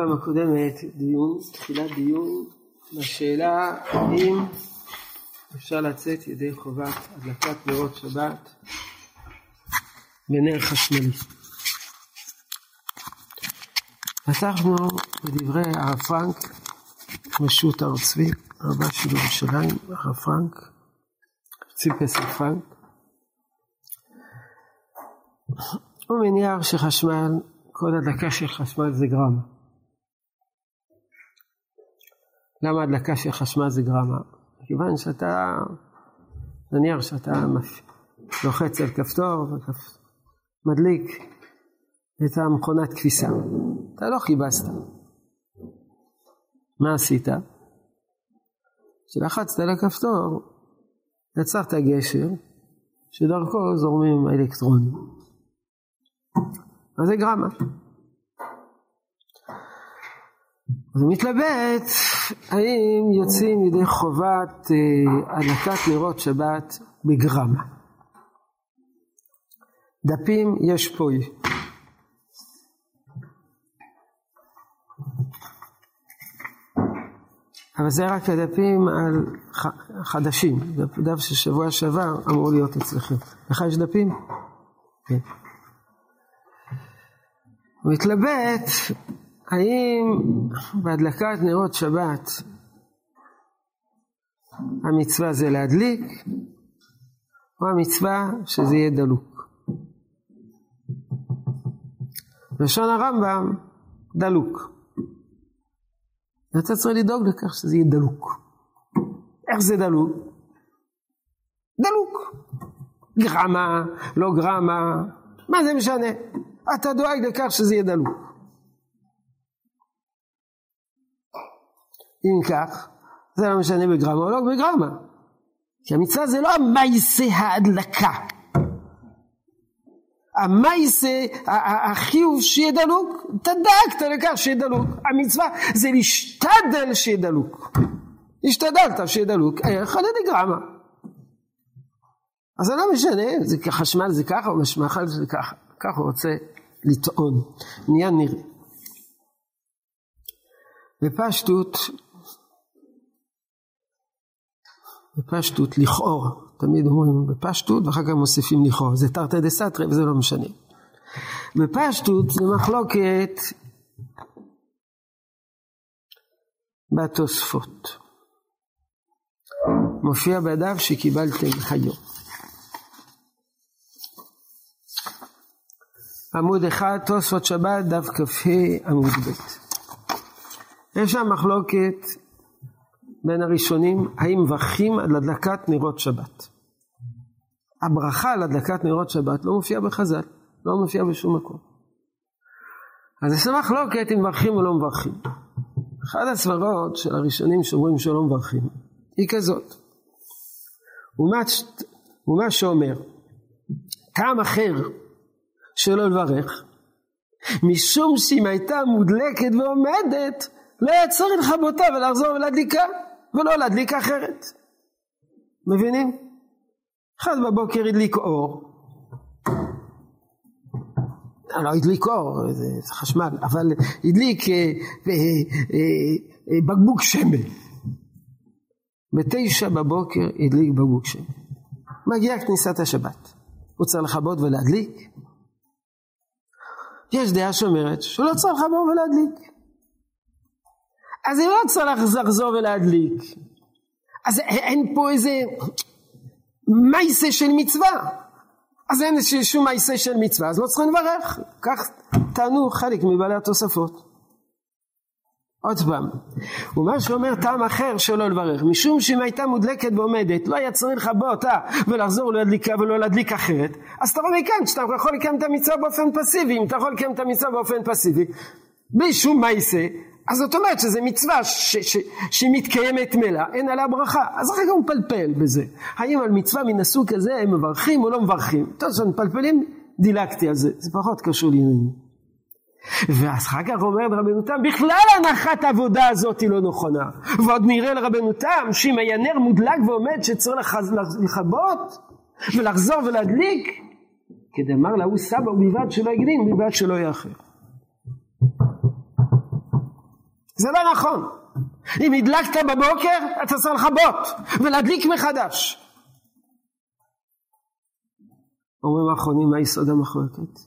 בפעם הקודמת דיון, תחילת דיון, בשאלה האם אפשר לצאת ידי חובת הדלקת נרות שבת בנר חשמלי. פתחנו בדברי הרב פרנק, רשות הר צבי, רבה של ירושלים, הרב פרנק, קצין פסק פרנק. הוא מניח שחשמל, כל הדלקה של חשמל זה גרם. למה הדלקה של חשמל זה גרמה? כיוון שאתה, נניח שאתה לוחץ על כפתור ומדליק את המכונת כביסה, אתה לא כיבסת. מה עשית? כשלחצת על הכפתור, יצרת גשר שדרכו זורמים האלקטרונים. אז זה גרמה. אז הוא מתלבט האם יוצאים ידי חובת אה, הדלקת נרות שבת בגרמה. דפים יש פה. אבל זה רק הדפים על חדשים, דף של שבוע שעבר אמור להיות אצלכם. לך יש דפים? כן. הוא מתלבט האם בהדלקת נרות שבת המצווה זה להדליק, או המצווה שזה יהיה דלוק. לשון הרמב"ם, דלוק. ואתה צריך לדאוג לכך שזה יהיה דלוק. איך זה דלוק? דלוק. גרמה, לא גרמה, מה זה משנה? אתה דואג לכך שזה יהיה דלוק. אם כך, זה לא משנה בגרמה או לא בגרמה. כי המצווה זה לא המייסה ההדלקה. המייסה, החיוב שיהיה דלוק, אתה דאגת לכך שיהיה דלוק. המצווה זה להשתדל שיהיה דלוק. השתדלת שיהיה דלוק, איך על ידי גרמה. אז זה לא משנה, זה חשמל זה ככה או משמחל זה ככה. ככה הוא רוצה לטעון. מיד נראה. בפשטות בפשטות לכאורה, תמיד אומרים בפשטות ואחר כך מוסיפים לכאורה, זה תרתי דה סתרי וזה לא משנה. בפשטות זה מחלוקת בתוספות. מופיע בדף שקיבלתם היום. עמוד אחד, תוספות שבת, דף כ"ה עמוד ב'. יש שם מחלוקת בין הראשונים, האם מברכים על הדלקת נרות שבת. הברכה על הדלקת נרות שבת לא מופיעה בחז"ל, לא מופיעה בשום מקום. אז יש מחלוקת אם מברכים או לא מברכים. אחת הסברות של הראשונים שאומרים שלא מברכים, היא כזאת. ומה, ומה שאומר, טעם אחר שלא לברך, משום שאם הייתה מודלקת ועומדת, לא היה צריך לכבותה ולחזור ולהדליקה. ולא להדליק אחרת. מבינים? אחד בבוקר הדליק אור. לא הדליק אור, זה חשמל, אבל הדליק אה, אה, אה, בקבוק שמן. בתשע בבוקר הדליק בקבוק שמן. מגיעה כניסת השבת. הוא צריך לכבות ולהדליק? יש דעה שאומרת שהוא לא צריך לכבות ולהדליק. אז היא לא צריך לחזור ולהדליק. אז אין פה איזה מייסה של מצווה. אז אין שום מייסה של מצווה, אז לא צריכים לברך. כך טענו חלק מבעלי התוספות. עוד פעם, ומה שאומר טעם אחר שלא לברך, משום שאם הייתה מודלקת ועומדת, לא היה צריך לכבות אותה ולחזור להדליקה ולא להדליק אחרת, אז אתה רואה מכאן שאתה יכול לקיים את המצווה באופן פסיבי, אם אתה יכול לקיים את המצווה באופן פסיבי, בלי שום מייסה, אז זאת אומרת שזו מצווה שהיא מתקיימת מלאה, אין עליה ברכה. אז אחר כך הוא מפלפל בזה. האם על מצווה מן הסוג הזה הם מברכים או לא מברכים? טוב, כשאנחנו מפלפלים, דילגתי על זה, זה פחות קשור לעניינים. ואז אחר כך אומרת רבנותם, בכלל הנחת העבודה הזאת היא לא נכונה. ועוד נראה לרבנותם שאם היה נר מודלק ועומד שצריך לכבות ולחזור ולהדליק, כדאמר להוא סבא ובלבד שלא יקדים, ובלבד שלא יאחר. זה לא נכון. אם הדלקת בבוקר, אתה צריך לכבות ולהדליק מחדש. אומרים האחרונים, מה יסוד המחלוקת?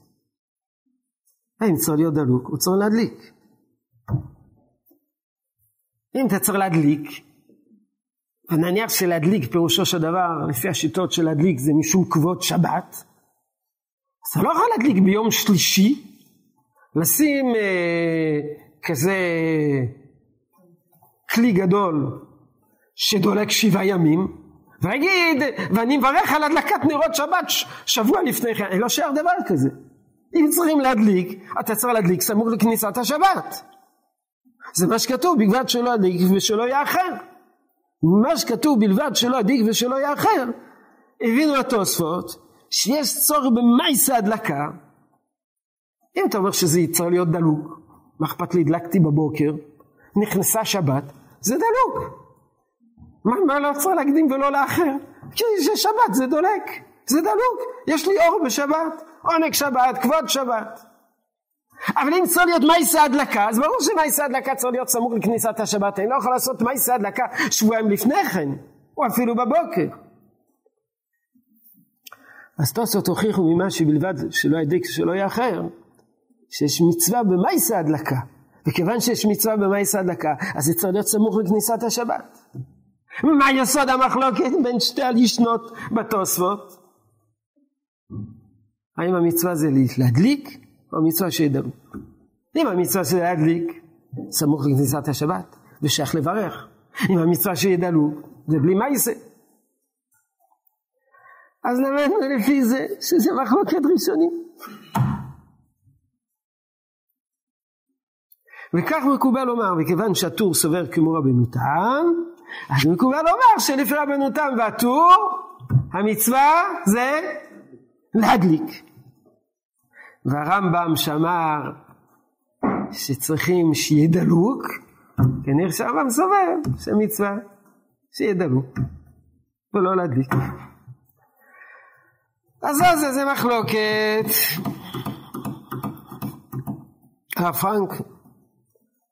אין צריך להיות דלוק, הוא צריך להדליק. אם אתה צריך להדליק, ונניח שלהדליק פירושו של דבר, לפי השיטות של להדליק זה משום כבוד שבת, אז אתה לא יכול להדליק ביום שלישי, לשים אה, כזה כלי גדול שדולק שבעה ימים, ויגיד, ואני מברך על הדלקת נרות שבת שבוע לפני כן, אין לו שער דבר כזה. אם צריכים להדליק, אתה צריך להדליק סמוך לכניסת השבת. זה מה שכתוב, בלבד שלא ידליק ושלא יאחר. מה שכתוב בלבד שלא ידליק ושלא יאחר, הבינו התוספות שיש צורך במייסה הדלקה. אם אתה אומר שזה צריך להיות דלוק, מה אכפת לי, הדלקתי בבוקר, נכנסה שבת, זה דלוק. מה, מה לא צריך להקדים ולא לאחר? כי זה שבת, זה דולק, זה דלוק. יש לי אור בשבת, עונג שבת, כבוד שבת. אבל אם צריך להיות מייסה הדלקה, אז ברור שמייסה הדלקה צריך להיות סמוך לכניסת השבת. אני לא יכול לעשות מייסה הדלקה שבועיים לפני כן, או אפילו בבוקר. אז תוספות הוכיחו ממה שבלבד שלא ידליק שלא יאחר, שיש מצווה במייסה הדלקה. וכיוון שיש מצווה במייסה הדלקה, אז זה צריך להיות סמוך לכניסת השבת. מה יסוד המחלוקת בין שתי הלישנות בתוספות? האם המצווה זה להדליק או המצווה שידעו? אם המצווה זה להדליק, סמוך לכניסת השבת, ושייך לברך. אם המצווה שידעו, זה בלי מייסה. אז למדנו לפי זה שזה מחלוקת ראשונים. וכך מקובל לומר, וכיוון שהטור סובר כמו רבנו תם, אז מקובל לומר שלפי רבנו תם והטור, המצווה זה להדליק. והרמב"ם שאמר שצריכים שיהיה דלוק, כנראה שהרמב"ם סובר שמצווה שיהיה דלוק, ולא להדליק. אז זה, זה מחלוקת. הרב פרנק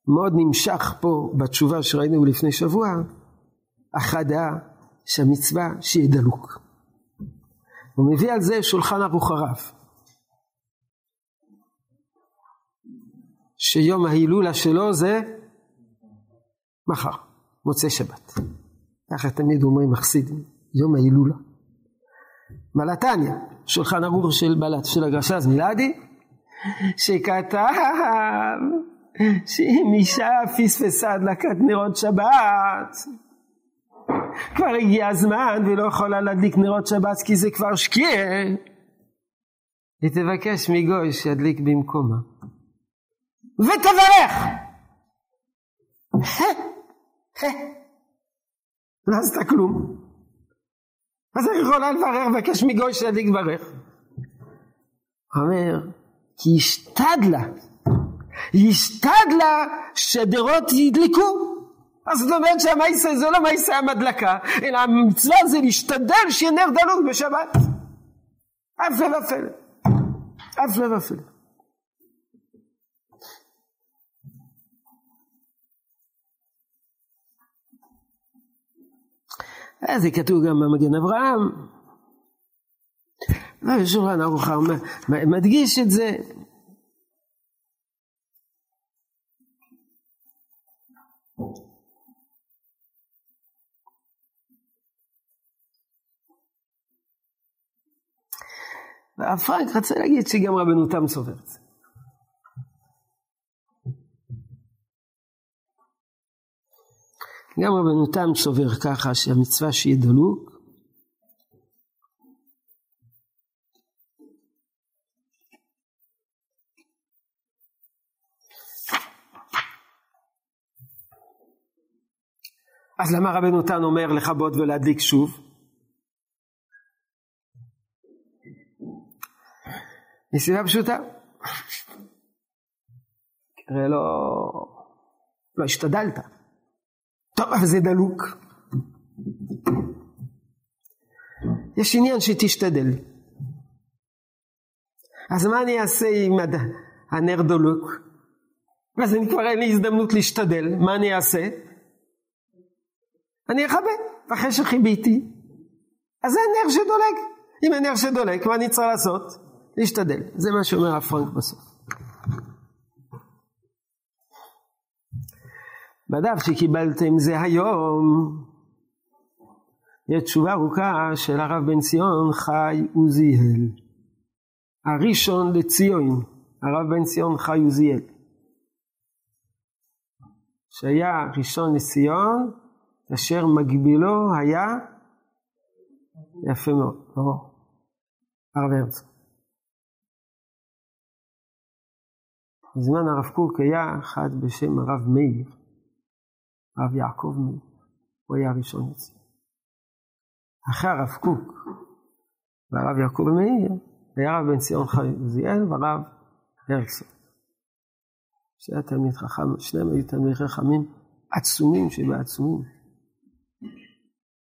מאוד נמשך פה בתשובה שראינו לפני שבוע, החדה שהמצווה שיהיה דלוק. הוא מביא על זה שולחן ערוך הרב. שיום ההילולה שלו זה מחר, מוצאי שבת. ככה תמיד אומרים מחסידים, יום ההילולה. מלתניה, שולחן ערוך של בלט, של הגרשז מילדי, שכתב שאם אישה פספסה הדלקת נרות שבת, כבר הגיע הזמן ולא יכולה להדליק נרות שבת כי זה כבר שקיע, היא תבקש מגוי שידליק במקומה. ותברך! לא עשתה כלום. אז איך יכולה לברר, לבקש מגוי שידליק ברך? אומר, כי השתדלה השתדלה שדרות ידלקו. אז זאת אומרת שהמייסה זה לא מייסה המדלקה, אלא המצווה זה להשתדל שיהיה נר דלוק בשבת. הפלא ופלא. הפלא ופלא. זה כתוב גם במגן אברהם. ושולחן ערוך מדגיש את זה. והרב פרנק רצה להגיד שגם רבנו תם סובר את זה. גם רבנו תם סובר ככה שהמצווה שיהיה דלוק אז למה רבנו תם אומר לכבות ולהדליק שוב? מסיבה פשוטה. כנראה לא, לא השתדלת. טוב, אבל זה דלוק. יש עניין שתשתדל. אז מה אני אעשה עם הנר דלוק? ואז אני כבר אין לי הזדמנות להשתדל, מה אני אעשה? אני אכבה, אחרי שחיביתי, אז זה נר שדולק. אם אין נר שדולק, מה אני צריך לעשות? להשתדל. זה מה שאומר הפרנק בסוף. בדף שקיבלתם זה היום, יש תשובה ארוכה של הרב בן ציון חי עוזיאל. הראשון לציון, הרב בן ציון חי עוזיאל. שהיה ראשון לציון, אשר מגבילו היה יפה מאוד, ברור, הרב הרצוג. בזמן הרב קוק היה אחד בשם הרב מאיר, הרב יעקב מאיר, הוא היה הראשון לציון. אחרי הרב קוק והרב יעקב מאיר, היה רב בן ציון חי עוזיאל והרב הרצוג. שהיה תלמיד חכם, שניהם היו תלמידי חכמים עצומים שבעצומים.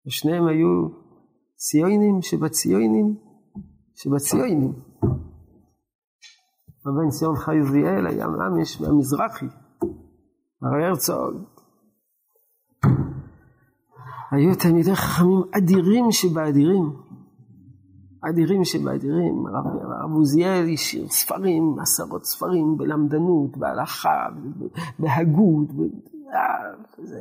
ושניהם היו ציונים שבציונים שבציונים. רבן ציון חי עוזיאל היה ממש מהמזרחי, הרב הרצוג. היו תלמידי חכמים אדירים שבאדירים. אדירים שבאדירים, הרב, עוזיאל השאיר ספרים, עשרות ספרים בלמדנות, בהלכה, בהגות, זה...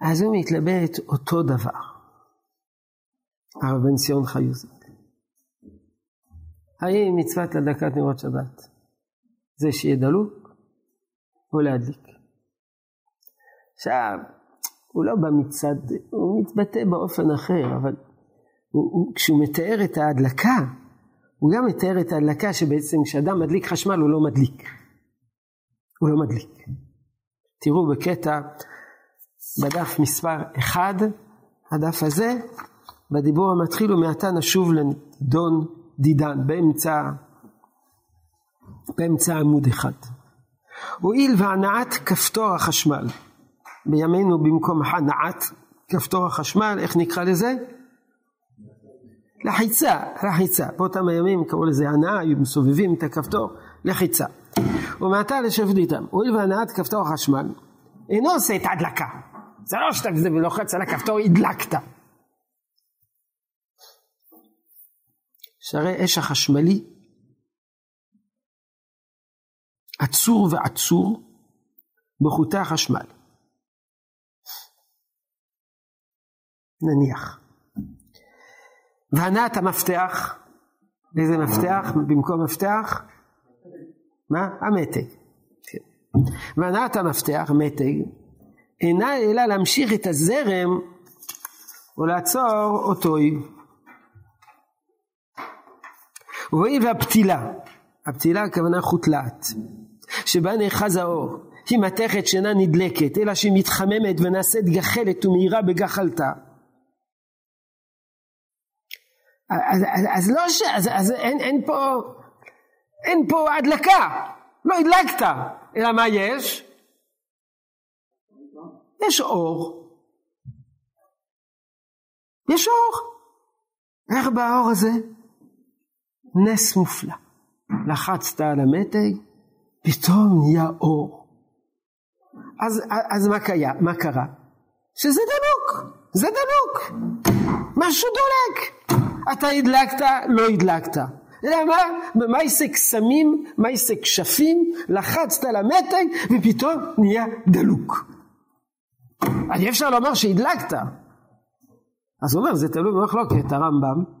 אז הוא מתלבט אותו דבר, הרב בן ציון חיוזיק. האם מצוות הדלקת נרות שבת זה שיהיה דלוק או להדליק? עכשיו, הוא לא בא מצד, הוא מתבטא באופן אחר, אבל הוא, הוא, כשהוא מתאר את ההדלקה, הוא גם מתאר את ההדלקה שבעצם כשאדם מדליק חשמל הוא לא מדליק. הוא לא מדליק. תראו בקטע בדף מספר 1, הדף הזה, בדיבור המתחיל ומעתה נשוב לדון דידן, באמצע, באמצע עמוד אחד. הואיל והנעת כפתור החשמל בימינו במקום הנעת כפתור החשמל, איך נקרא לזה? לחיצה, לחיצה. באותם הימים קראו לזה הנעה, היו מסובבים את הכפתור, לחיצה. ומעתה לשבת איתם. הואיל והנעת כפתור החשמל אינו עושה את ההדלקה. זה לא שאתה לוחץ על הכפתור, הדלקת. שהרי אש החשמלי עצור ועצור בחוטי החשמל. נניח. והנעת המפתח, איזה מפתח במקום מפתח? מה? המתג. כן. והנעת המפתח, מתג, אינה אלא להמשיך את הזרם או לעצור אותו. והואיל והפתילה, הפתילה הכוונה חוטלעת, שבה נאחז האור, היא מתכת שאינה נדלקת, אלא שהיא מתחממת ונעשית גחלת ומהירה בגחלתה. אז, אז, אז לא ש... אז, אז אין, אין פה... אין פה הדלקה. לא הדלקת. אלא מה יש? יש אור. יש אור. איך באור הזה? נס מופלא. לחצת על המתג, פתאום נהיה אור. אז, אז מה, קיה, מה קרה? שזה דלוק, זה דלוק. משהו דולק. אתה הדלקת, לא הדלקת. למה? במייסה קסמים, מייסה כשפים, לחצת על המתג ופתאום נהיה דלוק. אי אפשר לומר שהדלקת. אז הוא אומר, זה תלוי במחלוקת, הרמב"ם.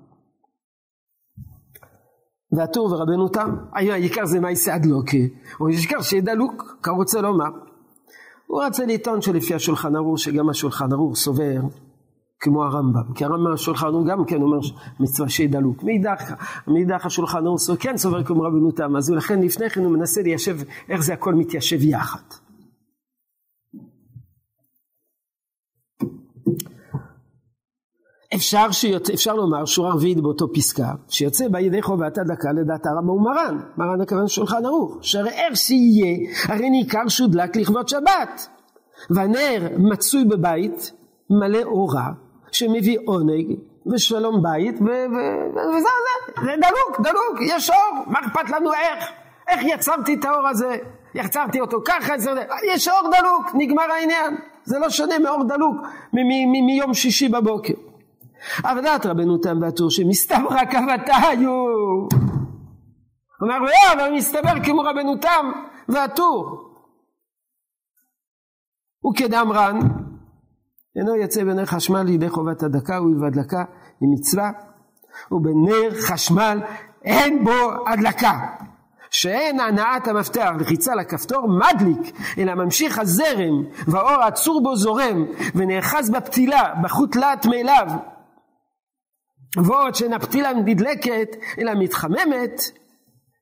והטור ורבנו תם, העיקר זה מייסה הדלוקה, או העיקר שיהיה דלוק, רוצה לומר. הוא רצה לטעון שלפי השולחן ערוך, שגם השולחן ערוך סובר כמו הרמב"ם, כי הרמב"ם השולחן ערוך גם כן אומר מצווה שיהיה דלוק. מאידך, מאידך השולחן ערוך כן סובר כמו רבנו תם, אז לכן לפני כן הוא מנסה ליישב איך זה הכל מתיישב יחד. אפשר, שיוצא, אפשר לומר שורה רביעית באותו פסקה, שיוצא בה ידי חובת הדקה לדעת הרמב"ם ומרן, מרן הכוון שולחן ערוך, שהרי איך שיהיה, הרי ניכר שהודלק לכבוד שבת, והנר מצוי בבית, מלא אורה, שמביא עונג, ושלום בית, וזהו זה, זה דלוק, דלוק, יש אור, מה אכפת לנו איך? איך יצרתי את האור הזה? יצרתי אותו ככה, זה, יש אור דלוק, נגמר העניין. זה לא שונה מאור דלוק מיום שישי בבוקר. עבודת רבנו תם והטור שמסתברא כבתיו. אומר לו, לא, אבל מסתבר כמו רבנו תם והטור. וכדאמרן, אינו יצא בנר חשמל לידי חובת הדקה ובהדלקה היא מצווה, ובנר חשמל אין בו הדלקה. שאין הנעת המפתח לחיצה לכפתור מדליק, אלא ממשיך הזרם והאור הצור בו זורם ונאחז בפתילה, בחוט להט מאליו. ועוד שאין הפתילה נדלקת אלא מתחממת,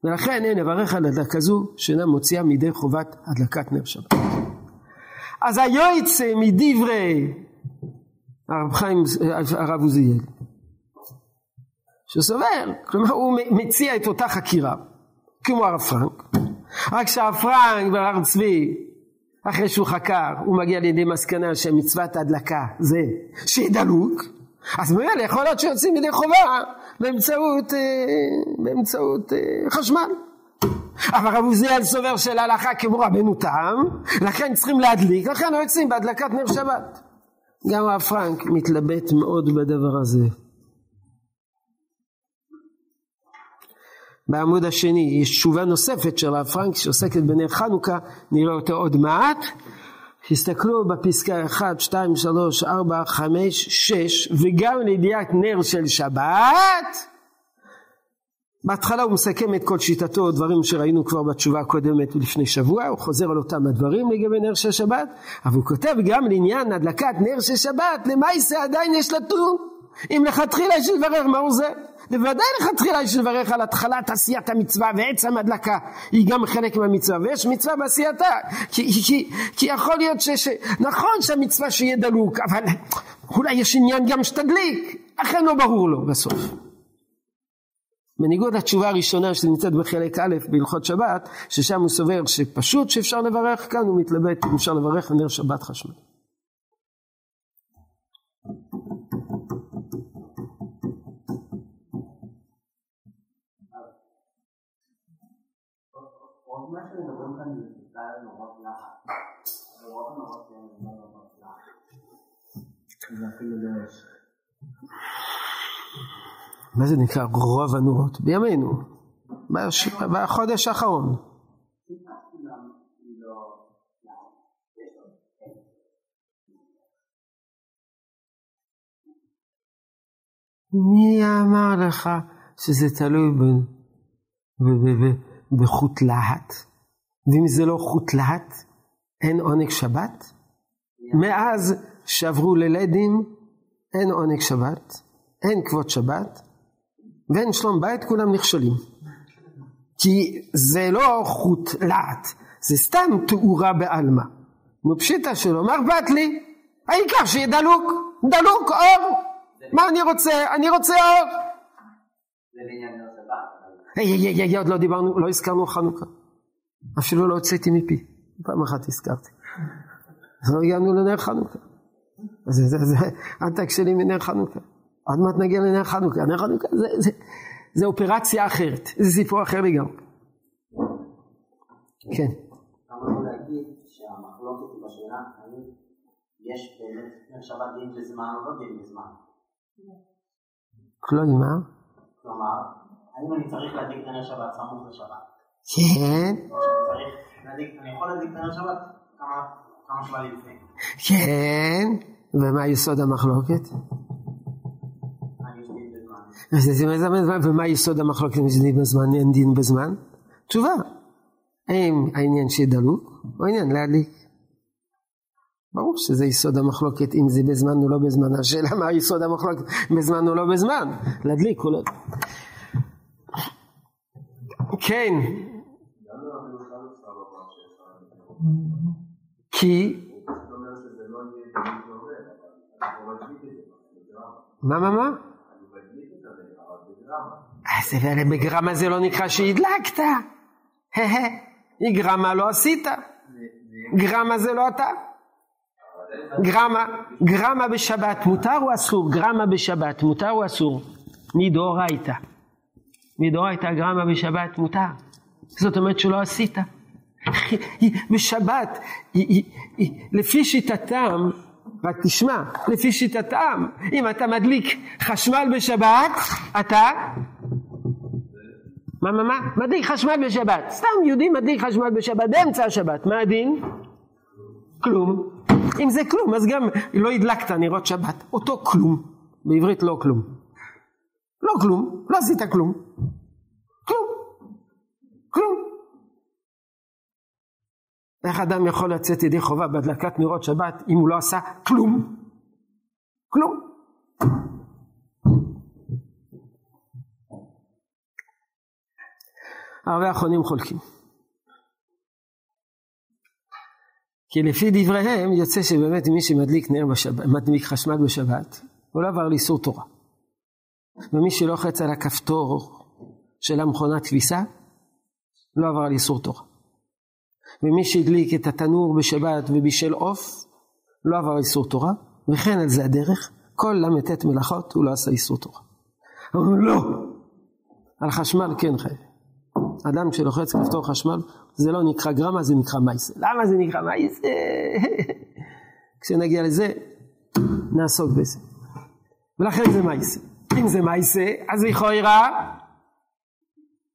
ולכן אין לברך על הדלקה זו שאינה מוציאה מידי חובת הדלקת נר שבת. אז היועץ מדברי הרב חיים, הרב עוזיאל, שסובר, כלומר הוא מציע את אותה חקירה. כמו הרב פרנק, רק שהרב פרנק והרב צבי, אחרי שהוא חקר, הוא מגיע לידי מסקנה שמצוות ההדלקה זה שדלוק, אז ממילא יכול להיות שיוצאים ידי חובה באמצעות, אה, באמצעות אה, חשמל. אבל רב עוזיאל סובר של הלכה כמו רבנו תם, לכן צריכים להדליק, לכן יוצאים בהדלקת נר שבת. גם הרב פרנק מתלבט מאוד בדבר הזה. בעמוד השני יש תשובה נוספת של הרב פרנק שעוסקת בנר חנוכה, נראה אותה עוד מעט. תסתכלו בפסקה 1, 2, 3, 4, 5, 6 וגם לידיעת נר של שבת. בהתחלה הוא מסכם את כל שיטתו, דברים שראינו כבר בתשובה הקודמת לפני שבוע, הוא חוזר על אותם הדברים לגבי נר של שבת, אבל הוא כותב גם לעניין הדלקת נר של שבת, למעשה עדיין יש לדון, אם לכתחילה יש לברר מהו זה. בוודאי לכתחילה יש לברך על התחלת עשיית המצווה ועצם הדלקה היא גם חלק מהמצווה ויש מצווה בעשייתה. כי, כי, כי יכול להיות ש, ש... נכון שהמצווה שיהיה דלוק אבל אולי יש עניין גם שתדליק אכן לא ברור לו בסוף. בניגוד לתשובה הראשונה שנמצאת בחלק א' בהלכות שבת ששם הוא סובר שפשוט שאפשר לברך כאן הוא מתלבט אם אפשר לברך על נר שבת חשמל מה זה נקרא רוב הנורות? בימינו, בחודש האחרון. מי אמר לך שזה תלוי בחוט להט? ואם זה לא חוט להט, אין עונג שבת. מאז שעברו ללדים, אין עונג שבת, אין כבוד שבת, ואין שלום בית, כולם נכשלים. כי זה לא חוט להט, זה סתם תאורה בעלמא. מפשיטה שלו, מה אכפת לי? העיקר שיהיה דלוק, דלוק, אור. מה אני רוצה? אני רוצה אור. זה בעניין שבת. עוד לא דיברנו, לא הזכרנו חנוכה. אפילו לא הוצאתי מפי, פעם אחת הזכרתי. אז לא הגענו לנר חנוכה. זה, זה, זה, אל תקשלי מנר חנוכה. עוד מעט נגיע לנר חנוכה. נר חנוכה זה, זה, זה אופרציה אחרת, זה סיפור אחר לגמרי. כן. יש באמת נר שבת דין בזמן או לא דין בזמן. כלומר? כלומר, האם אני צריך להדליק נר שבת סמוך לשבת? כן. אני יכול להדליק את שבת כמה שבא לי לפני. כן, ומה יסוד המחלוקת? ומה יסוד המחלוקת אם יש דין בזמן, אין דין בזמן? תשובה, האם העניין שיהיה דלוק או עניין להדליק? ברור שזה יסוד המחלוקת אם זה בזמן או לא בזמן, השאלה מה יסוד המחלוקת בזמן או לא בזמן, להדליק או לא. כן, כי... מה, מה, מה? אז בגרמה זה לא נקרא שהדלקת. גרמה לא עשית. גרמה זה לא אתה. גרמה, גרמה בשבת מותר או אסור? גרמה בשבת מותר או אסור? מדאורייתא. מדאורייתא גרמה בשבת מותר. זאת אומרת שלא עשית. בשבת, לפי שיטתם, רק תשמע, לפי שיטתם, אם אתה מדליק חשמל בשבת, אתה מה, מה, מה? מדליק חשמל בשבת. סתם יהודי מדליק חשמל בשבת, באמצע השבת. מה הדין? כלום. אם זה כלום, אז גם לא הדלקת נרות שבת. אותו כלום. בעברית לא כלום. לא כלום, לא עשית. כלום. כלום. איך אדם יכול לצאת ידי חובה בהדלקת נרות שבת אם הוא לא עשה כלום? כלום. הרבה האחרונים חולקים. כי לפי דבריהם יוצא שבאמת מי שמדליק נר בשבת, מדליק חשמל בשבת, הוא לא עבר לאיסור תורה. ומי שלוחץ על הכפתור של המכונת כביסה, לא עבר על איסור תורה. ומי שהדליק את התנור בשבת ובישל עוף, לא עבר איסור תורה, וכן על זה הדרך, כל ל"ט מלאכות הוא לא עשה איסור תורה. אבל לא, על חשמל כן חייב. אדם שלוחץ כפתור חשמל, זה לא נקרא גרמה, זה נקרא מייסה. למה זה נקרא מייסה? כשנגיע לזה, נעסוק בזה. ולכן זה מייסה. אם זה מייסה, אז לכאורה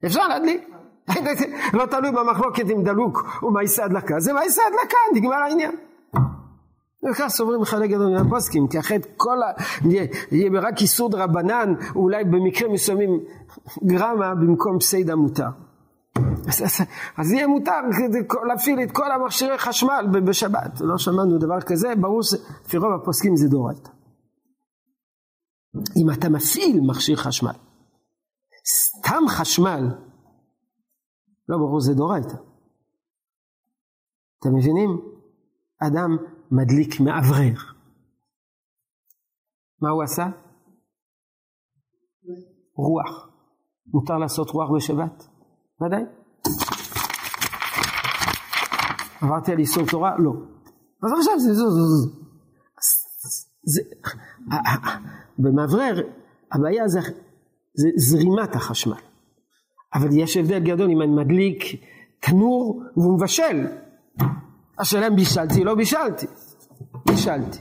אפשר להדליק. לא תלוי במחלוקת אם דלוק מייסה הדלקה, זה מייסה הדלקה, נגמר העניין. וכך סוברים חלק גדול מן הפוסקים, כי אחרת כל ה... יהיה רק איסור דרבנן, אולי במקרים מסוימים גרמה במקום פסיידה מותר. אז, אז, אז יהיה מותר להפעיל את כל המכשירי חשמל בשבת. לא שמענו דבר כזה, ברור שלפי רוב הפוסקים זה דורייתא. אם אתה מפעיל מכשיר חשמל, סתם חשמל, לא ברור זה דורייתא. אתם מבינים? אדם מדליק מאוורר. מה הוא עשה? רוח. מותר לעשות רוח בשבת? ודאי. עברתי על איסור תורה? לא. אז עכשיו זה זו זו זו. במאוורר הבעיה זה, זה זרימת החשמל. אבל יש הבדל גדול אם אני מדליק תנור והוא מבשל. השאלה אם בישלתי, לא בישלתי. בישלתי.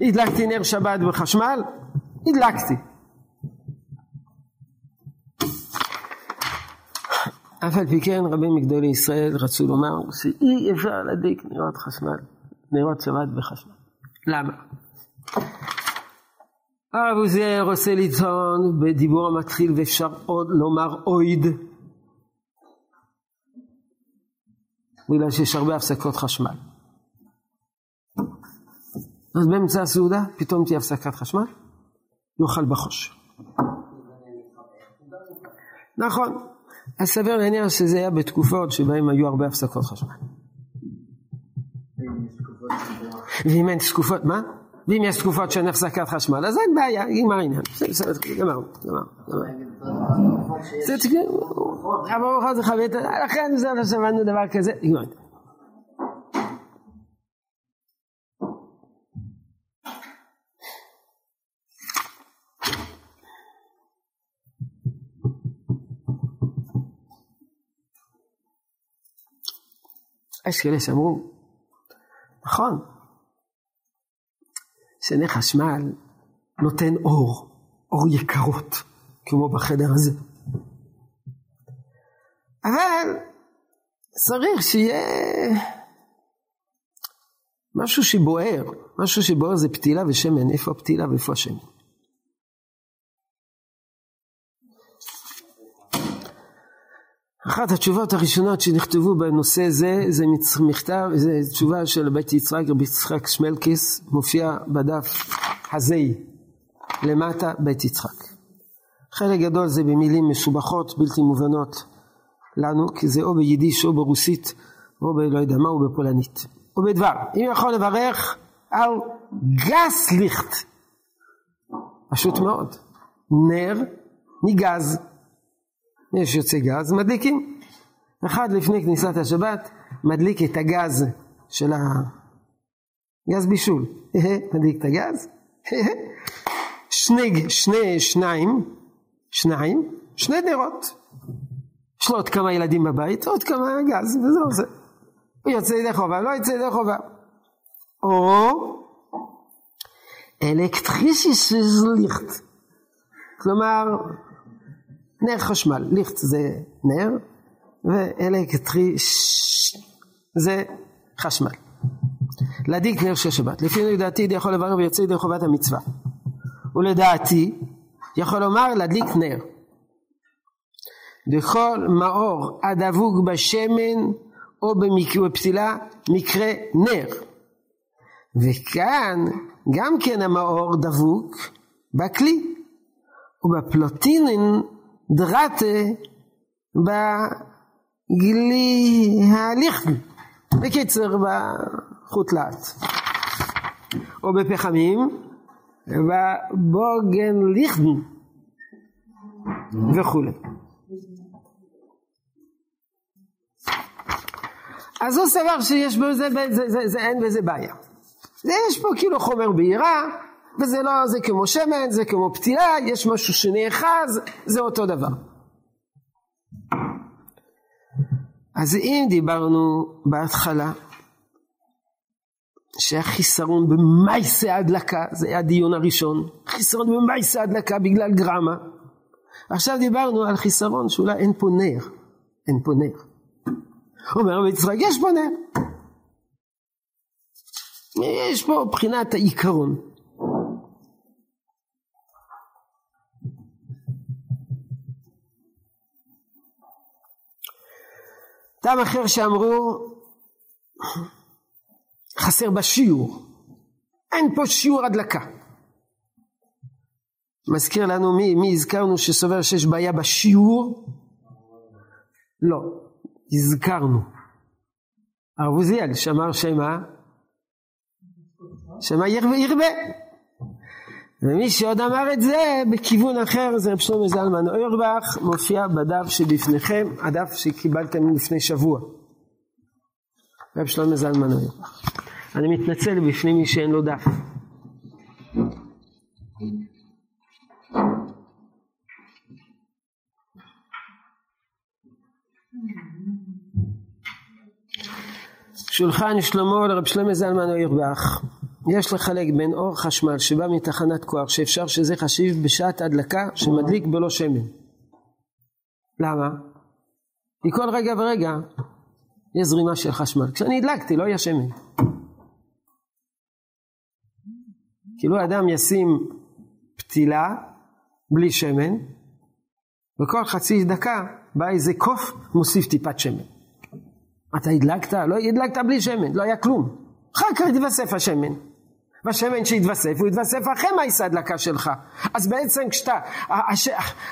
הדלקתי נר שבת בחשמל? הדלקתי. אף על פי כן רבים מגדולי ישראל רצו לומר שאי אפשר להדליק נרות חשמל, נרות שבת בחשמל. למה? הרב עוזיאל רוצה לטעון בדיבור המתחיל ואפשר עוד לומר אויד בגלל שיש הרבה הפסקות חשמל. אז באמצע הסעודה פתאום תהיה הפסקת חשמל, יאכל בחוש. נכון, אז סביר להניח שזה היה בתקופות שבהן היו הרבה הפסקות חשמל. ואם אין תקופות, מה? ואם יש תקופות שאין הפסקת חשמל, אז אין בעיה, נגמר העניין. גמרנו, גמרנו, גמרנו. זה חבית, לכן זה לא שמענו דבר כזה, נגמר. יש כאלה שאמרו, נכון, שנר חשמל נותן אור, אור יקרות, כמו בחדר הזה. אבל צריך שיהיה משהו שבוער, משהו שבוער זה פתילה ושמן, איפה הפתילה ואיפה השמן. אחת התשובות הראשונות שנכתבו בנושא זה, זה מכתב, זה תשובה של בית יצחק, רבי יצחק שמלקיס, מופיע בדף הזה, למטה, בית יצחק. חלק גדול זה במילים מסובכות, בלתי מובנות לנו, כי זה או ביידיש או ברוסית, או בלא יודע מה, או בפולנית. או בדבר. אם יכול לברך על גס ליכט. פשוט מאוד. נר מגז. יש יוצא גז, מדליקים. אחד לפני כניסת השבת מדליק את הגז של גז בישול. נדליק את הגז. שני, שני, שניים, שניים, שני נרות. יש לו עוד כמה ילדים בבית, עוד כמה גז, וזהו זה. הוא יוצא ידי חובה, לא יוצא ידי חובה. או אלקטריסיס ליכט. כלומר, נר חשמל, ליכט זה נר, ואלקטריס זה חשמל. להדליק נר של שבת. לפי לדעתי יכול לברר ויוצא ידי חובת המצווה. ולדעתי יכול לומר להדליק נר. בכל מאור הדבוק בשמן או בפתילה מקרה נר. וכאן גם כן המאור דבוק בכלי ובפלוטינין דרתה בגלי ההליך. בקיצר בחוט לאט. או בפחמים בבוגן ליכדן וכולי. אז הוא סבר שיש בזה, זה, זה, זה, אין בזה בעיה. יש פה כאילו חומר בעירה, וזה לא, זה כמו שמן, זה כמו פתילה, יש משהו שנאחז, זה אותו דבר. אז אם דיברנו בהתחלה שהיה חיסרון במייסה הדלקה, זה היה הדיון הראשון, חיסרון במייסה הדלקה בגלל גרמה. עכשיו דיברנו על חיסרון שאולי אין פה נר, אין פה נר. אומר רבי יצחק, יש פה נר. יש פה בחינת העיקרון. טעם אחר שאמרו, חסר בשיעור. אין פה שיעור הדלקה. מזכיר לנו מי, מי הזכרנו שסובר שיש בעיה בשיעור? לא, הזכרנו. הרב עוזיאל שאמר שמה? שמה ירבה. ומי שעוד אמר את זה בכיוון אחר זה רב שלמה זלמן אוירבך, מופיע בדף שבפניכם, הדף שקיבלתם לפני שבוע. רב שלמה זלמן אוירבך. אני מתנצל בפני מי שאין לו דף. שולחן שלמה לרב שלמה זלמן אוירבך יש לחלק בין אור חשמל שבא מתחנת כוח שאפשר שזה חשיב בשעת הדלקה שמדליק בלא שמן. למה? כי כל רגע ורגע יש זרימה של חשמל. כשאני הדלקתי לא היה שמן. כאילו אדם ישים פתילה בלי שמן וכל חצי דקה בא איזה קוף מוסיף טיפת שמן. אתה הדלקת? לא הדלקת בלי שמן, לא היה כלום. אחר כך התווסף השמן. והשמן שהתווסף, הוא התווסף אחרי מעשה ההדלקה שלך. אז בעצם כשאתה,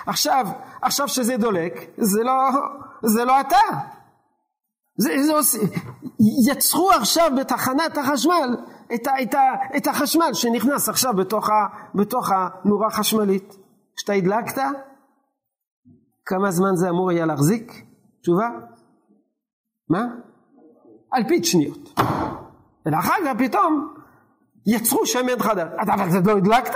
עכשיו, עכשיו שזה דולק, זה לא, זה לא אתה. זה, זה, יצרו עכשיו בתחנת החשמל את, ה, את, ה, את החשמל שנכנס עכשיו בתוך, ה, בתוך הנורה החשמלית. כשאתה הדלקת, כמה זמן זה אמור היה להחזיק? תשובה? מה? אלפית שניות. ולאחר כך פתאום יצרו שמן חדש. אבל לא הדלקת?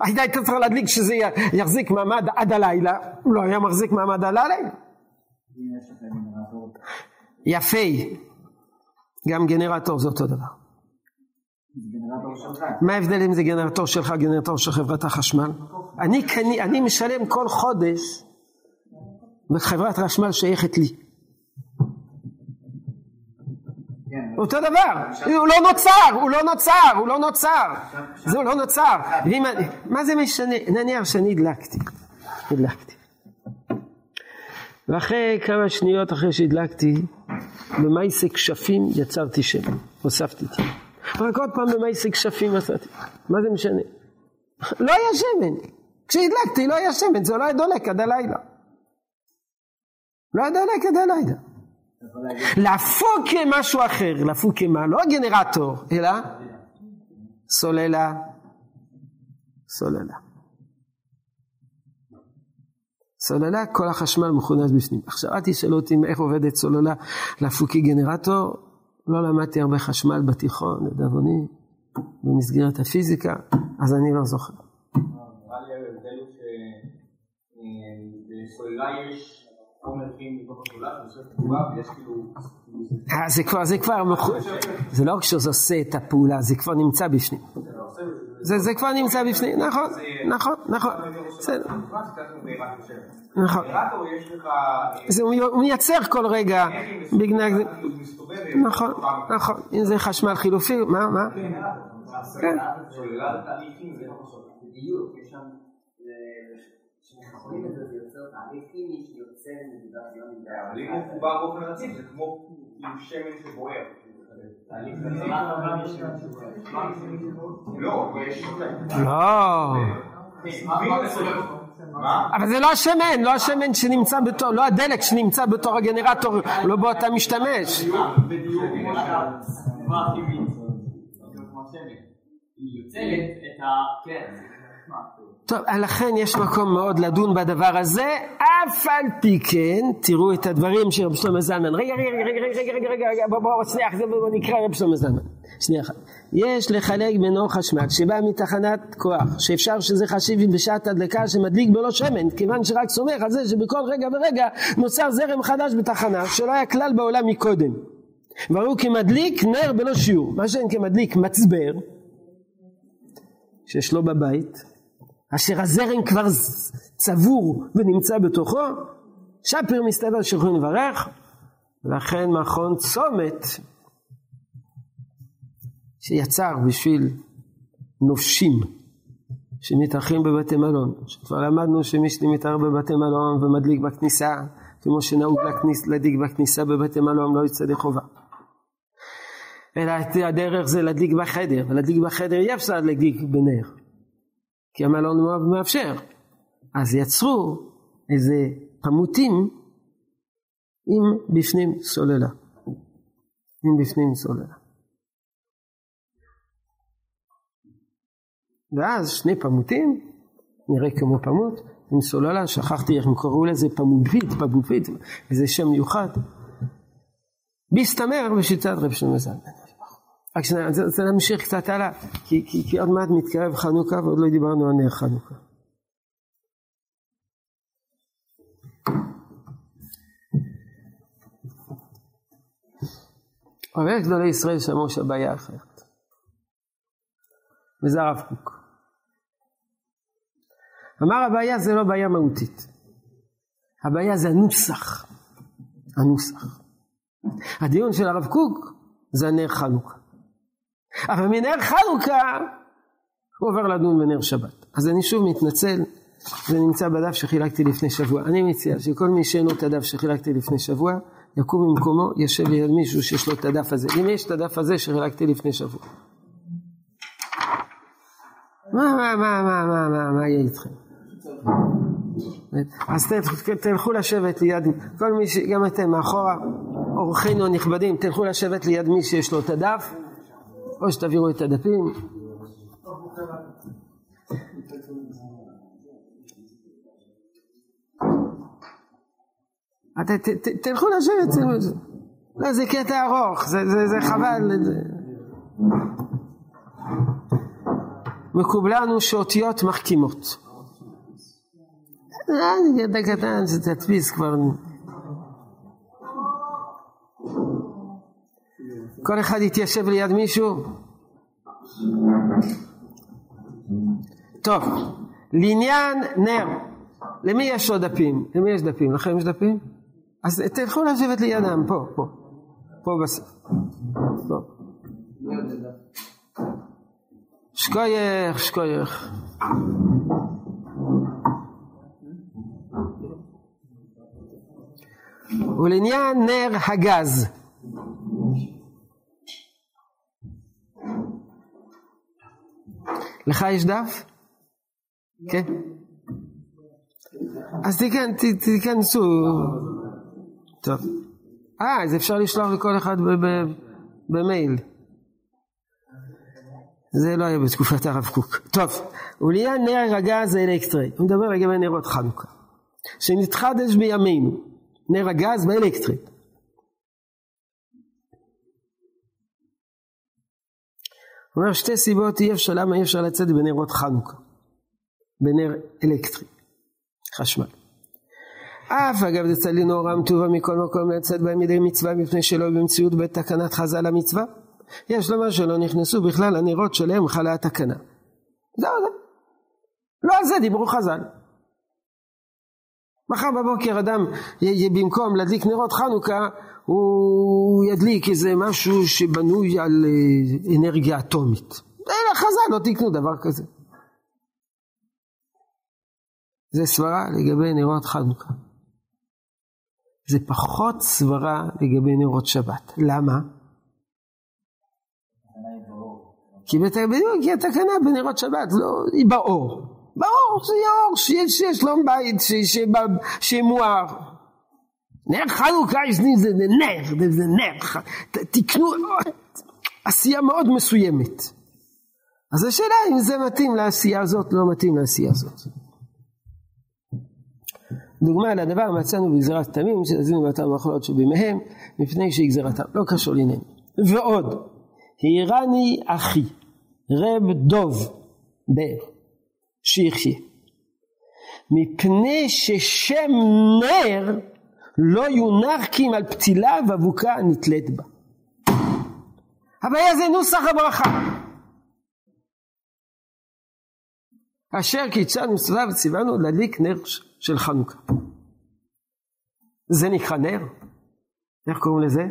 היית צריך להדליק שזה יחזיק מעמד עד הלילה, הוא לא היה מחזיק מעמד עד הלילה. יפה, גם גנרטור זה אותו דבר. מה ההבדל אם זה גנרטור שלך, גנרטור של חברת החשמל? אני, משלם כל חודש וחברת חשמל שייכת לי. אותו דבר, הוא לא נוצר, הוא לא נוצר, הוא לא נוצר, זה לא נוצר. מה זה משנה? נניח שאני הדלקתי, הדלקתי. ואחרי כמה שניות אחרי שהדלקתי, במייסק כשפים יצרתי שמן, הוספתי זה. רק עוד פעם במייסק כשפים יצרתי. מה זה משנה? לא היה שמן. כשהדלקתי לא היה שמן, זה לא היה דולק עד הלילה. לא היה דולק עד הלילה. להפוק משהו אחר, להפוק מה? לא גנרטור, אלא סוללה, סוללה. סוללה, כל החשמל מכונס בפנים. עכשיו אל תשאלו אותי איך עובדת סוללה להפוק גנרטור, לא למדתי הרבה חשמל בתיכון, לדאבוני. במסגרת הפיזיקה, אז אני לא זוכר. נראה לי ההבדל הוא שבסוללה יש זה כבר, זה כבר, זה לא רק שזה עושה את הפעולה, זה כבר נמצא בפנים. זה, זה כבר נמצא בפנים, נכון, נכון, נכון, בסדר, נכון. זה, הוא מייצר כל רגע, בגלל זה. נכון, נכון, אם זה חשמל חילופי, מה, מה? כן. לא אה, כשמחברים את זה זה יוצר תהליך כימי שיוצר נקודת זיון עם אבל אם הוא מחובר באופן רציף זה כמו עם שמן שבוער. לא. לא? אבל זה לא השמן, לא השמן שנמצא בתור, לא הדלק שנמצא בתור הגנרטור, לא בו אתה משתמש. בדיוק כמו שהסביבה הכימית, כמו השמן, היא יוצרת את ה... כן. טוב, לכן יש מקום מאוד לדון בדבר הזה, אף על פי כן, תראו את הדברים של רב שלמה זלמן. רגע, רגע, רגע, רגע, רגע, רגע, רגע, רגע, בואו, בואו, שנייה, בואו נקרא רב שלמה זלמן. שנייה אחת. יש לחלק בינו חשמל שבא מתחנת כוח, שאפשר שזה חשיב בשעת הדלקה שמדליק בלא שמן, כיוון שרק סומך על זה שבכל רגע ורגע נוצר זרם חדש בתחנה, שלא היה כלל בעולם מקודם. והוא כמדליק נר בלא שיעור. מה שאין כמדליק מצבר, שיש לו בבית, אשר הזרם כבר צבור ונמצא בתוכו, שפר מסתבר שיכולים לברך, ולכן מכון צומת שיצר בשביל נופשים שמתארחים בבתי מלון, שכבר למדנו שמי שמתארח בבתי מלון ומדליק בכניסה, כמו שנהוג להכניס, להדליק בכניסה בבתי מלון לא יוצא לחובה. אלא הדרך זה להדליק בחדר, ולהדליק בחדר אי אפשר להדליק בנר. כי המלון מאפשר. אז יצרו איזה פמוטים עם בפנים סוללה. עם בפנים סוללה. ואז שני פמוטים, נראה כמו פמוט, עם סוללה, שכחתי איך הם קראו לזה פמובית, פמובית, איזה שם מיוחד. בהסתמר בשיטת רב שלמה זלמן. רק רוצה להמשיך קצת הלאה, כי, כי, כי עוד מעט מתקרב חנוכה ועוד לא דיברנו על נר חנוכה. יש גדולי ישראל שאמרו שהבעיה אחרת. וזה הרב קוק. אמר הבעיה זה לא בעיה מהותית. הבעיה זה הנוסח. הנוסח. הדיון של הרב קוק זה הנר חנוכה. אבל מנר חנוכה הוא עובר לדון בנר שבת. אז אני שוב מתנצל, זה נמצא בדף שחילקתי לפני שבוע. אני מציע שכל מי שאין לו את הדף שחילקתי לפני שבוע, יקום במקומו, יושב ליד מישהו שיש לו את הדף הזה. אם יש את הדף הזה שחילקתי לפני שבוע. מה, מה, מה, מה, מה, מה, מה יהיה איתכם? אז תלכו לשבת ליד, כל מי ש... גם אתם מאחורה, אורחינו הנכבדים, תלכו לשבת ליד מי שיש לו את הדף, או שתעבירו את הדפים. תלכו לשבת, זה, לא, זה קטע ארוך, זה, זה, זה חבל. זה... מקובלנו שאותיות מחכימות. אה, קטע קטן, זה תדפיס כבר. כל אחד יתיישב ליד מישהו. טוב, לעניין נר, למי יש עוד דפים? למי יש דפים? לכם יש דפים? אז תלכו לשבת לידם, פה, פה, פה בסוף. פה. שכוייך, שכוייך. ולעניין נר הגז. לך יש דף? כן. אז תיכנסו. טוב. אה, אז אפשר לשלוח לכל אחד במייל. זה לא היה בתקופת הרב קוק. טוב, ולעניין נר הגז האלקטרי, הוא מדבר לגבי נרות חנוכה, שנתחדש בימינו, נר הגז באלקטרי. הוא אומר שתי סיבות אי אפשר, למה אי אפשר לצאת בנרות חנוכה, בנר אלקטרי, חשמל. אף אגב דצלין אורם טובה מכל מקום לצאת בהם ידי מצווה מפני שלא במציאות בתקנת חז"ל המצווה. יש לומר שלא נכנסו בכלל הנרות שלהם חלה התקנה. זהו זה. לא על זה דיברו חז"ל. מחר בבוקר אדם במקום להדליק נרות חנוכה הוא ידליק איזה משהו שבנוי על אה, אנרגיה אטומית. אלא חז"ל לא תקנו דבר כזה. זה סברה לגבי נרות חנוכה. זה פחות סברה לגבי נרות שבת. למה? כי, בדיוק, כי התקנה בנרות שבת לא, היא באור. באור, זה אור שיש, שיש לו בית, שיהיה מואר. נר חנוכה זה נר, זה נר, תקנו עשייה מאוד מסוימת. אז השאלה אם זה מתאים לעשייה הזאת, לא מתאים לעשייה הזאת. דוגמה לדבר מצאנו בגזירת תמים, שעשינו באותם המחלות שבימיהם, מפני שהיא גזירתם, לא קשור לעניין. ועוד, העירני אחי, רב דוב באר, שיחיה. מפני ששם נר לא יונח כי אם על פתילה ואבוקה נתלית בה. הבעיה זה נוסח הברכה. אשר קידשנו מצווה וציוונו להדליק נר של חנוכה. זה נקרא נר? איך קוראים לזה?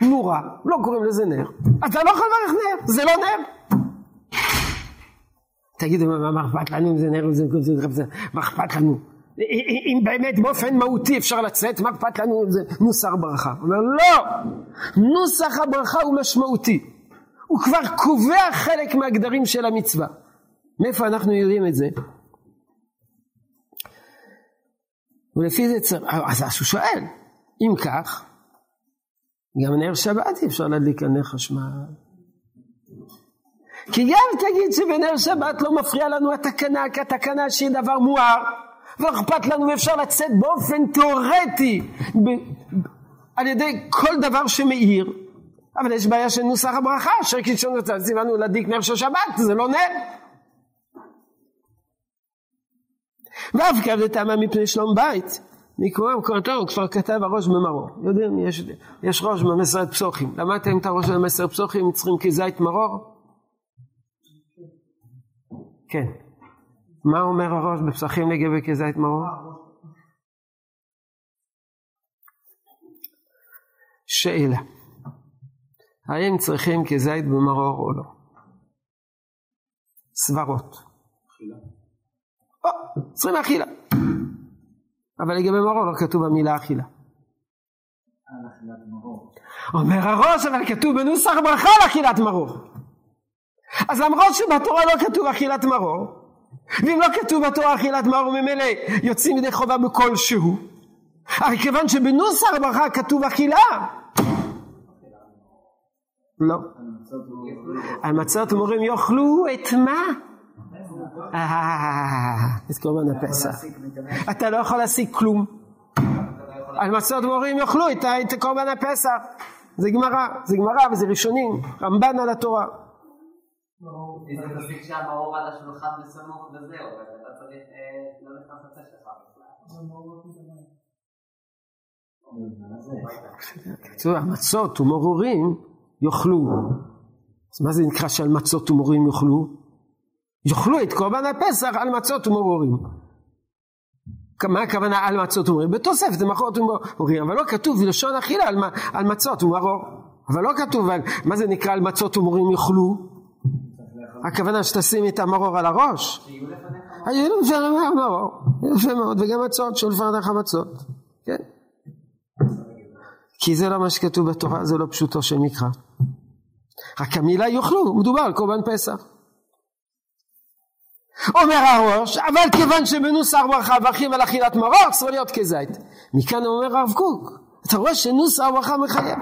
נורה, לא קוראים לזה נר. אתה לא יכול לברך נר, זה לא נר. תגידו, מה אכפת לנו אם זה נר או זה, מה אכפת לנו? אם באמת באופן מהותי אפשר לצאת, מה אכפת לנו זה נוסח ברכה? הוא אומר, לא! נוסח הברכה הוא משמעותי. הוא כבר קובע חלק מהגדרים של המצווה. מאיפה אנחנו יודעים את זה? ולפי זה צריך, אז הוא שואל, אם כך, גם נר שבת אי אפשר להדליק על נר חשמל. כי גם תגיד שבנר שבת לא מפריע לנו התקנה, כי התקנה שהיא דבר מואר, לא אכפת לנו ואפשר לצאת באופן תיאורטי ב- על ידי כל דבר שמאיר, אבל יש בעיה של נוסח הברכה, אשר קידשון רצה, ציוונו להדליק נר של שבת, זה לא נר. ואף כבדתמה מפני שלום בית. קורתו, הוא כבר כתב הראש במרור. יודעים, יש, יש ראש במסרת פסוחים. למדתם את הראש במסרת פסוחים, צריכים כזית מרור? כן. מה אומר הראש בפסחים לגבי כזית מרור? שאלה. האם צריכים כזית במרור או לא? סברות. או, צריכים אכילה. אבל לגבי מרור לא כתוב המילה אכילה. אומר הראש, אבל כתוב בנוסח ברכה על אכילת מרור. אז למרות שבתורה לא כתוב אכילת מרור, ואם לא כתוב בתורה אכילת מרור ממילא יוצאים ידי חובה בכלשהו, אבל כיוון שבנוסח הברכה כתוב אכילה, לא. על מצות ומורים יאכלו את מה? את קורבן הפסח. אתה לא יכול להשיג כלום. על מצות ומורים יאכלו את קורבן הפסח. זה גמרא, זה גמרא וזה ראשונים, רמב"ן על התורה. איזה תוסיף שהמאור על השולחן בסמוך וזהו, אתה צריך לא נכנס לצאת שלך בכלל. המצות ומרורים יאכלו. אז מה זה נקרא שעל מצות ומרורים יאכלו? יאכלו את קורבן הפסח על מצות ומרורים. מה הכוונה על מצות ומרורים? בתוספת למחרות ומרורים, אבל לא כתוב בלשון אכילה על, מצות ומרור. אבל לא כתוב מה זה נקרא על מצות ומרורים יאכלו? הכוונה שתשים את המרור על הראש? היו לפניך המרור, יפה מאוד, וגם מצות, שיהיו לפניך מצות, כן. כי זה לא מה שכתוב בתורה, זה לא פשוטו של מקרא. רק המילה יאכלו, מדובר על קורבן פסח. אומר הראש, אבל כיוון שבנוסח ברכה מברכים על אכילת מרור, אסור להיות כזית. מכאן אומר הרב קוק, אתה רואה שנוסח ברכה מחייב.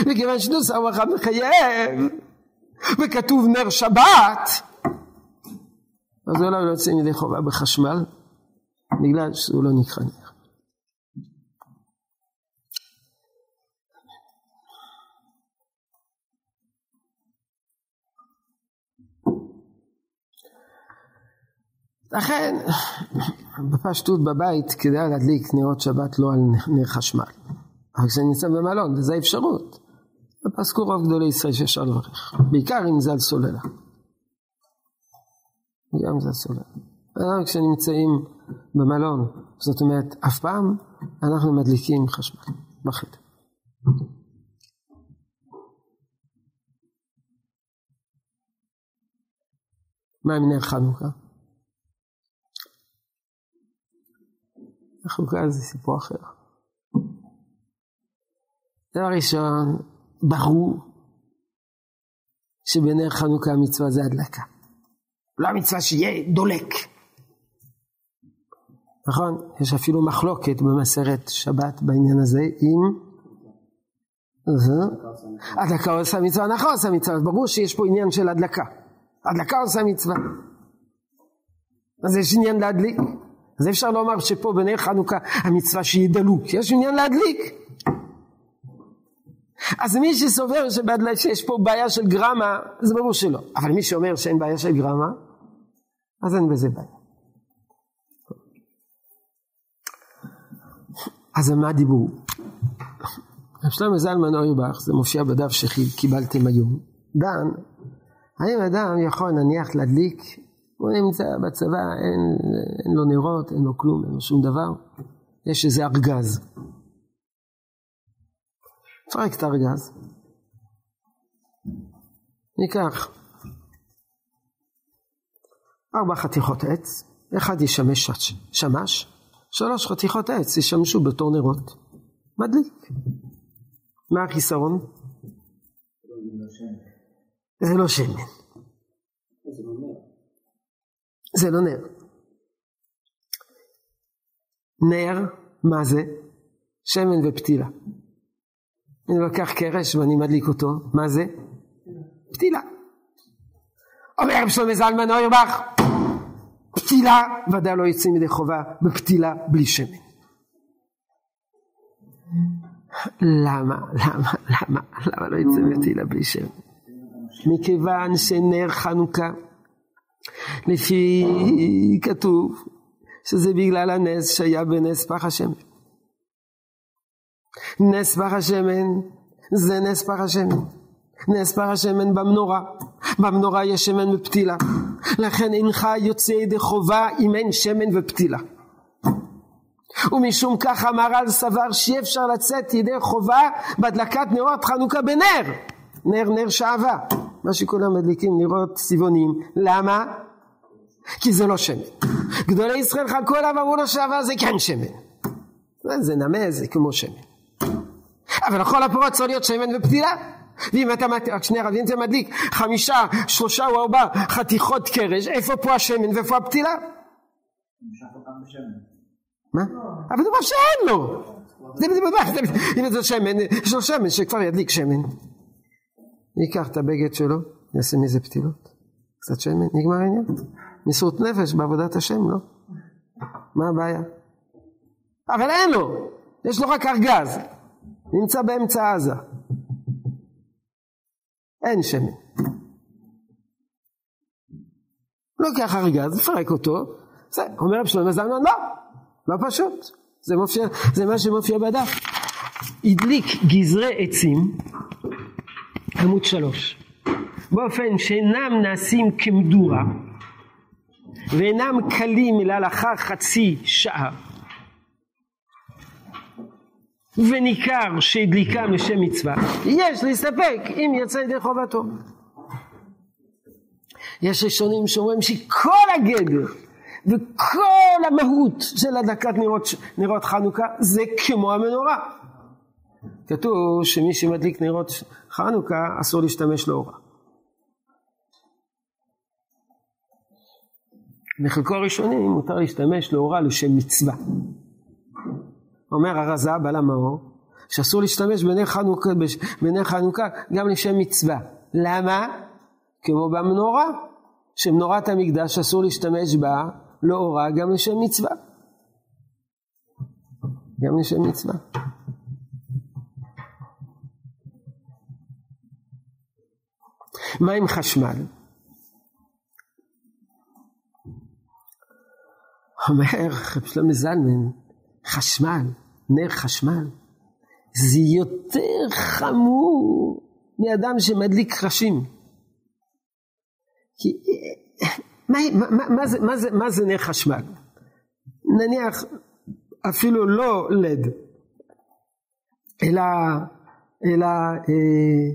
וכיוון שנוסח ברכה מחייב, וכתוב נר שבת, אז העולם לא יוצא ידי חובה בחשמל, בגלל שהוא לא נקרא נר. לכן, בפשטות בבית כדאי להדליק נרות שבת לא על נר חשמל. אבל כשאני נמצא במלון, וזו האפשרות. ופסקו רוב גדולי ישראל שאפשר לברך. בעיקר אם זה על סוללה. גם זה על סוללה. רק כשנמצאים במלון, זאת אומרת, אף פעם אנחנו מדליקים חשמל בחדר. מה עם נר חנוכה? חנוכה זה סיפור אחר. דבר ראשון, ברור שבנר חנוכה המצווה זה הדלקה. לא המצווה שיהיה דולק. נכון? יש אפילו מחלוקת במסרת שבת בעניין הזה עם... הדלקה עושה מצווה, נכון עושה מצווה, ברור שיש פה עניין של הדלקה. הדלקה עושה מצווה. אז יש עניין להדליק. אז אפשר לומר שפה בנר חנוכה המצווה שיהיה דלוק, יש עניין להדליק. אז מי שסובר שיש פה בעיה של גרמה, זה ברור שלא. אבל מי שאומר שאין בעיה של גרמה, אז אין בזה בעיה. אז על מה דיברו? רב שלמה זלמן אוירבך, זה מופיע בדף שקיבלתם היום, דן, האם אדם יכול נניח להדליק, הוא נמצא בצבא, אין, אין לו נרות, אין לו כלום, אין לו שום דבר, יש איזה ארגז. נפרק את הארגז, ניקח ארבע חתיכות עץ, אחד ישמש שמש, שלוש חתיכות עץ ישמשו בתור נרות. מדליק. מה החיסרון? זה לא שמן. זה לא נר. נר, מה זה? שמן ופתילה. אני לוקח קרש ואני מדליק אותו, מה זה? פתילה. אומר רב שלמה זלמן אוירבך, פתילה ודאי לא יוצאים ידי חובה בפתילה בלי שמן. למה, למה, למה, למה לא יוצאים בפתילה בלי שמן? מכיוון שנר חנוכה, לפי כתוב שזה בגלל הנס שהיה בנס פח השמן. נס פח השמן זה נס פח השמן. נס פח השמן במנורה. במנורה יש שמן ופתילה. לכן אינך יוצא ידי חובה אם אין שמן ופתילה. ומשום כך המהר"ל סבר שאי אפשר לצאת ידי חובה בהדלקת נרות חנוכה בנר. נר נר שעבה. מה שכולם מדליקים נרות צבעונים. למה? כי זה לא שמן. גדולי ישראל חלקו עליו אמרו לו שעבה זה כן שמן. זה נמה זה כמו שמן. אבל לכל הפירות צריך להיות שמן ופתילה. ואם אתה, רק שנייה רבים אתה מדליק חמישה, שלושה או ארבע חתיכות קרש, איפה פה השמן ואיפה הפתילה? מה? אבל זה מה שאין לו. אם זה שמן, יש לו שמן שכבר ידליק שמן. ייקח את הבגד שלו, יעשה מזה פתילות. קצת שמן, נגמר העניין. מסרות נפש בעבודת השם, לא? מה הבעיה? אבל אין לו, יש לו רק ארגז, נמצא באמצע עזה. אין שמן. לוקח ארגז, מפרק אותו, זה, אומר רב שלמה זלמן, לא, לא פשוט, זה, מופיע, זה מה שמופיע בדף. הדליק גזרי עצים, עמוד שלוש, באופן שאינם נעשים כמדורה, ואינם קלים אלא לאחר חצי שעה. וניכר שהדליקם לשם מצווה, יש להסתפק אם יצא ידי חובתו. יש ראשונים שאומרים שכל הגדר וכל המהות של הדלקת נרות, נרות חנוכה זה כמו המנורה. כתוב שמי שמדליק נרות חנוכה אסור להשתמש לאורה. בחלקו הראשוני מותר להשתמש לאורה לשם מצווה. אומר הרזה בעל המאור שאסור להשתמש בנר חנוכה, בנר חנוכה גם לשם מצווה. למה? כמו במנורה, שמנורת המקדש אסור להשתמש בה לאורה גם לשם מצווה. גם לשם מצווה. מה עם חשמל? אומר רב שלמה זלמן, חשמל, נר חשמל, זה יותר חמור מאדם שמדליק קרשים. כי מה, מה, מה, זה, מה, זה, מה זה נר חשמל? נניח אפילו לא לד, אלא, אלא אה,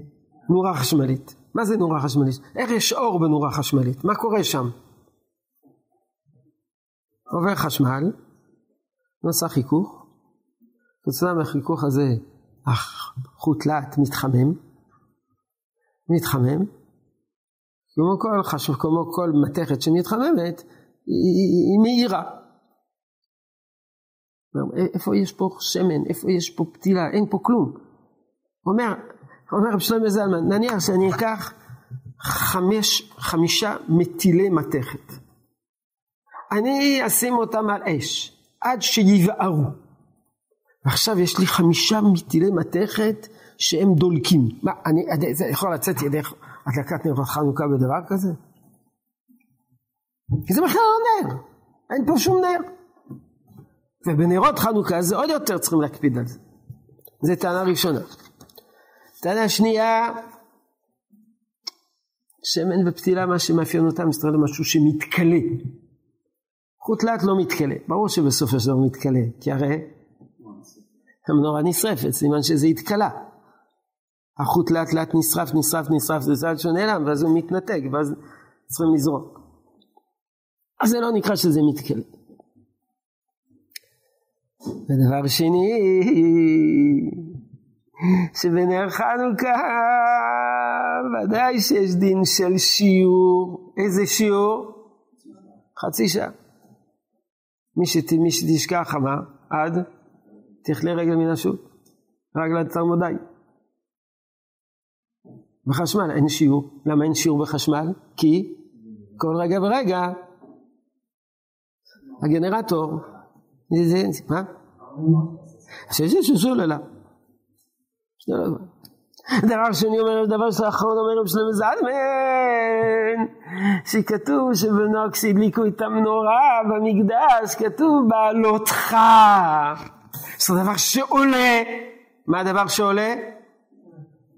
נורה חשמלית. מה זה נורה חשמלית? איך יש אור בנורה חשמלית? מה קורה שם? עובר חשמל, נוסע חיכוך, תוצאה מהחיכוך הזה החוט לאט מתחמם, מתחמם, כמו כל, חשוב, כמו כל מתכת שמתחממת, היא, היא מהירה. איפה יש פה שמן, איפה יש פה פתילה, אין פה כלום. אומר, אומר רב שלמה זלמן, נניח שאני אקח חמש, חמישה מטילי מתכת. אני אשים אותם על אש, עד שיבערו. ועכשיו יש לי חמישה מטילי מתכת שהם דולקים. מה, אני, זה יכול לצאת ידי הדלקת נרות חנוכה בדבר כזה? כי זה בכלל לא נר, אין פה שום נר. ובנרות חנוכה זה עוד יותר צריכים להקפיד על זה. זו טענה ראשונה. טענה שנייה, שמן ופתילה, מה שמאפיין אותם, מסתכל למשהו שמתכלה. חוט לאט לא מתכלה. ברור שבסופו של דבר מתכלה, כי הרי המנורה נשרפת, סימן שזה התכלה. החוט לאט לאט נשרף, נשרף, נשרף, זה צעד שנעלם, ואז הוא מתנתק, ואז צריכים לזרוק. אז זה לא נקרא שזה מתכלה. ודבר שני, שבנר חנוכה ודאי שיש דין של שיעור. איזה שיעור? חצי שעה. מי, שת, מי שתשכח אמר, עד תכלה רגל מן השוק, רגל עד תרמודי. בחשמל אין שיעור. למה אין שיעור בחשמל? כי כל רגע ורגע הגנרטור, זה, מה? שיש איזשהו סוללה. דבר שני אומר, דבר אחרון אומר רב שלמה זלמן, שכתוב שבנוקס הדליקו את המנורה במקדש, כתוב בעלותך. זה דבר שעולה. מה הדבר שעולה?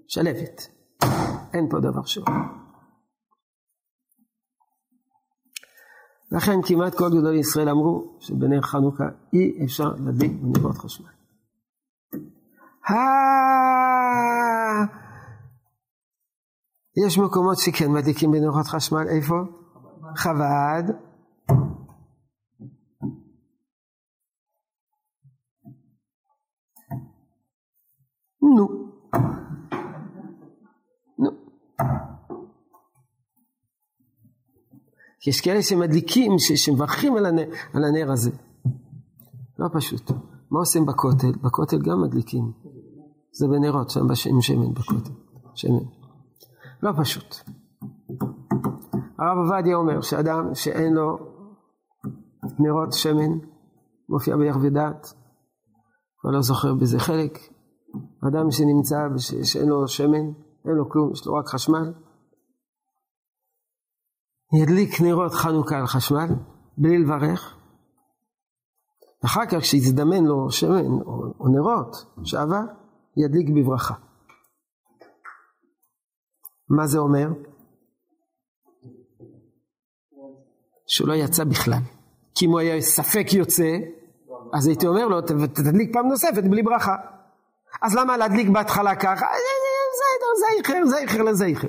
שלפת. אין פה דבר שעולה. לכן כמעט כל גדולי ישראל אמרו שבנר חנוכה אי אפשר להדליק בנרות חשמל. יש מקומות שכן מדליקים בנרות חשמל, איפה? חב"ד. נו. נו. יש כאלה שמדליקים, שמברכים על על הנר הזה. לא פשוט. מה עושים בכותל? בכותל גם מדליקים. זה בנרות, שם עם שמן בכותל. שמן. לא פשוט. הרב עובדיה אומר שאדם שאין לו נרות שמן, מופיע ביחווה דעת, כבר לא זוכר בזה חלק. אדם שנמצא, שאין לו שמן, אין לו כלום, יש לו רק חשמל, ידליק נרות חנוכה על חשמל, בלי לברך. אחר כך כשיזדמן לו שמן או, או נרות, שעבר, ידליק בברכה. מה זה אומר? שהוא לא יצא בכלל. כי אם הוא היה ספק יוצא, אז הייתי אומר לו, תדליק פעם נוספת בלי ברכה. אז למה להדליק בהתחלה ככה? זייכר, זייכר לזייכר.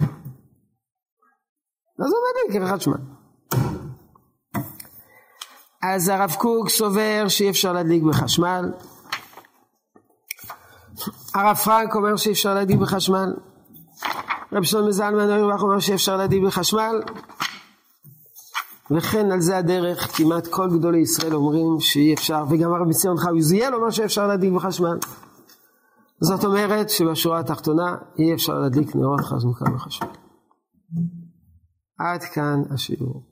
אז הוא מדליק אחד שמע. אז הרב קוק סובר שאי אפשר להדליק בחשמל. הרב פרנק אומר שאי אפשר להדליק בחשמל. רב שלמה זלמן אוירבך אומר שאפשר להדליק בחשמל. וכן על זה הדרך כמעט כל גדולי ישראל אומרים שאי אפשר, וגם הרב ציון חי עוזיאל אומר שאפשר להדליק בחשמל. זאת אומרת שבשורה התחתונה אי אפשר להדליק נרות חנוכה בחשמל. עד כאן השיעור.